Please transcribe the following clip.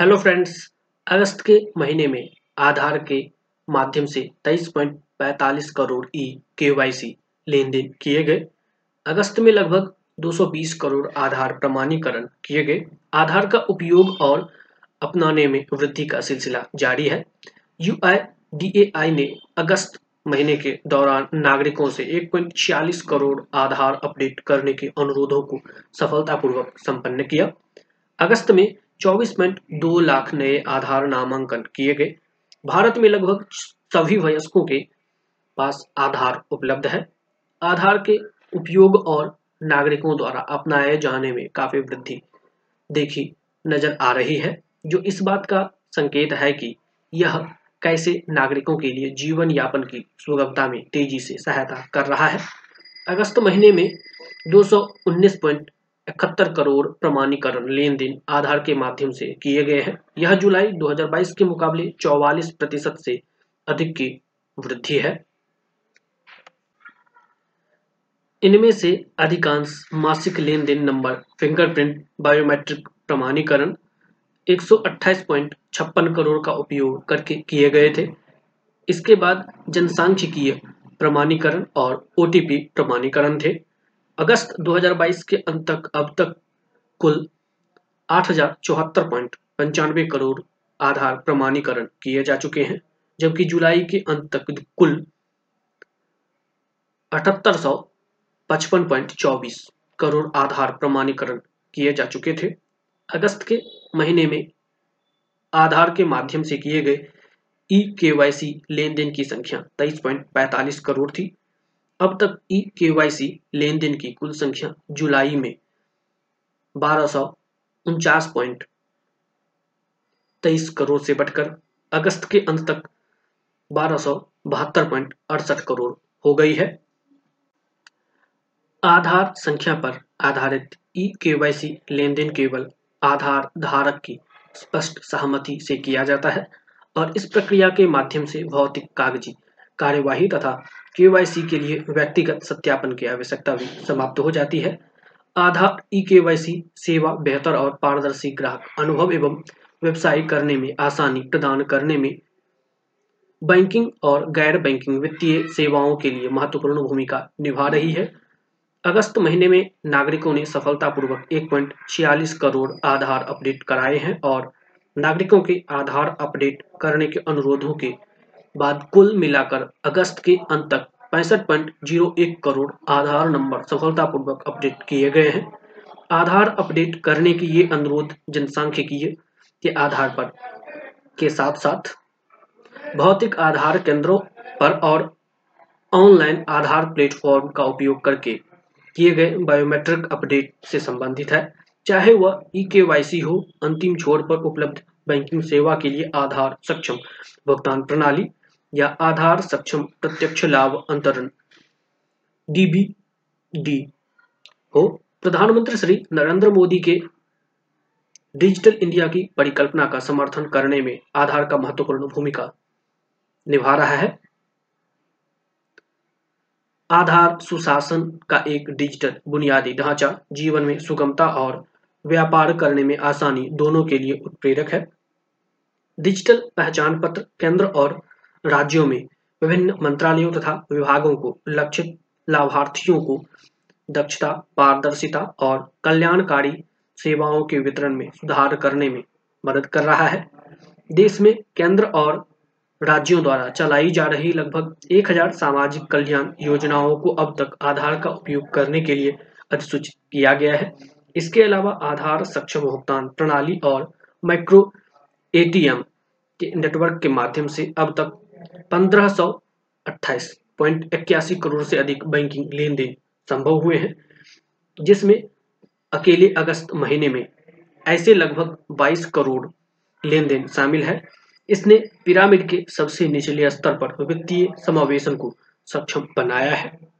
Hello friends, अगस्त के महीने में आधार के माध्यम से 23.45 करोड़ ई केवाईसी लेन देन किए गए। अगस्त में लगभग 220 करोड़ आधार प्रमाणीकरण किए गए। आधार का उपयोग और अपनाने में वृद्धि का सिलसिला जारी है। यू ने अगस्त महीने के दौरान नागरिकों से एक करोड़ आधार अपडेट करने के अनुरोधों को सफलतापूर्वक संपन्न किया। अगस्त में 24.2 लाख नए आधार नामांकन किए गए। भारत में लगभग सभी वयस्कों के पास आधार उपलब्ध है। आधार के उपयोग और नागरिकों द्वारा अपनाए जाने में काफ़ी वृद्धि देखी नज़र आ रही है, जो इस बात का संकेत है कि यह कैसे नागरिकों के लिए जीवन यापन की सुगमता में तेज़ी से सहायता कर रहा है। अगस्त महीने में दो सौ उन्नीस इकहत्तर करोड़ प्रमाणीकरण लेन देन आधार के माध्यम से किए गए हैं। यह जुलाई 2022 के मुकाबले 44 प्रतिशत से अधिक की वृद्धि है। इनमें से अधिकांश मासिक लेन देन नंबर, फिंगरप्रिंट, बायोमेट्रिक प्रमाणीकरण, एक करोड़ का उपयोग करके किए गए थे। इसके बाद जनसांख्यिकीय प्रमाणीकरण और ओटीपी प्रमाणीकरण थे। अगस्त 2022 के अंत तक, अब तक कुल आठ करोड़ आधार प्रमाणीकरण किए जा चुके हैं, जबकि जुलाई के अंत तक कुल अठहत्तर करोड़ आधार प्रमाणीकरण किए जा चुके थे। अगस्त के महीने में आधार के माध्यम से किए गए ई केवाईसी लेन देन की संख्या 23.45 करोड़ थी अब तक ई केवाईसी लेन देन की कुल संख्या जुलाई में बारह सौ उनचास पॉइंट तेईस करोड़ से बढ़कर अगस्त के अंत तक बारह सौ बहत्तर पॉइंट अड़सठ करोड़ हो गई है। आधार संख्या पर आधारित ई केवाईसी लेन देन केवल आधार धारक की स्पष्ट सहमति से किया जाता है और इस प्रक्रिया के माध्यम से भौतिक कागज़ी कार्यवाही तथा केवाईसी के लिए व्यक्तिगत सत्यापन की आवश्यकता भी समाप्त हो जाती है। आधार ई केवाईसी सेवा बेहतर और पारदर्शी ग्राहक अनुभव एवं व्यवसाय करने में आसानी प्रदान करने में बैंकिंग और गैर बैंकिंग वित्तीय सेवाओं के लिए महत्वपूर्ण भूमिका निभा रही है। अगस्त महीने में नागरिकों ने सफलतापूर्वक एक पॉइंट छियालीस करोड़ आधार अपडेट कराए हैं और नागरिकों के आधार अपडेट करने के अनुरोधों के बाद कुल मिलाकर अगस्त के अंत तक पैंसठ पॉइंट ज़ीरो एक करोड़ आधार नंबर सफलतापूर्वक अपडेट किए गए हैं। आधार अपडेट करने की ये अनुरोध जनसांख्यिकीय के आधार पर के साथ साथ भौतिक आधार केंद्रों पर और ऑनलाइन आधार प्लेटफॉर्म का उपयोग करके किए गए बायोमेट्रिक अपडेट से संबंधित है। चाहे वह ई के हो, अंतिम छोर पर उपलब्ध बैंकिंग सेवा के लिए आधार सक्षम भुगतान प्रणाली या आधार सक्षम, प्रत्यक्ष लाभ, अंतरण। डीबीडी हो, प्रधानमंत्री श्री नरेंद्र मोदी के डिजिटल इंडिया की परिकल्पना का समर्थन करने में आधार का महत्वपूर्ण भूमिका निभा रहा है। आधार सुशासन का एक डिजिटल बुनियादी ढांचा जीवन में सुगमता और व्यापार करने में आसानी दोनों के लिए उत्प्रेरक है। डिजिटल पहचान पत्र केंद्र और राज्यों में विभिन्न मंत्रालयों तथा विभागों को लक्षित लाभार्थियों को दक्षता, पारदर्शिता और कल्याणकारी सेवाओं के वितरण में सुधार करने में मदद कर रहा है। देश में केंद्र और राज्यों द्वारा चलाई जा रही लगभग 1000 सामाजिक कल्याण योजनाओं को अब तक आधार का उपयोग करने के लिए अधिसूचित किया गया है। इसके अलावा आधार सक्षम भुगतान प्रणाली और माइक्रो एटीएम के नेटवर्क के माध्यम से अब तक पंद्रह करोड़ से अधिक बैंकिंग लेन देन संभव हुए हैं, जिसमें अकेले अगस्त महीने में ऐसे लगभग 22 करोड़ लेन देन शामिल है। इसने पिरामिड के सबसे निचले स्तर पर वित्तीय समावेशन को सक्षम बनाया है।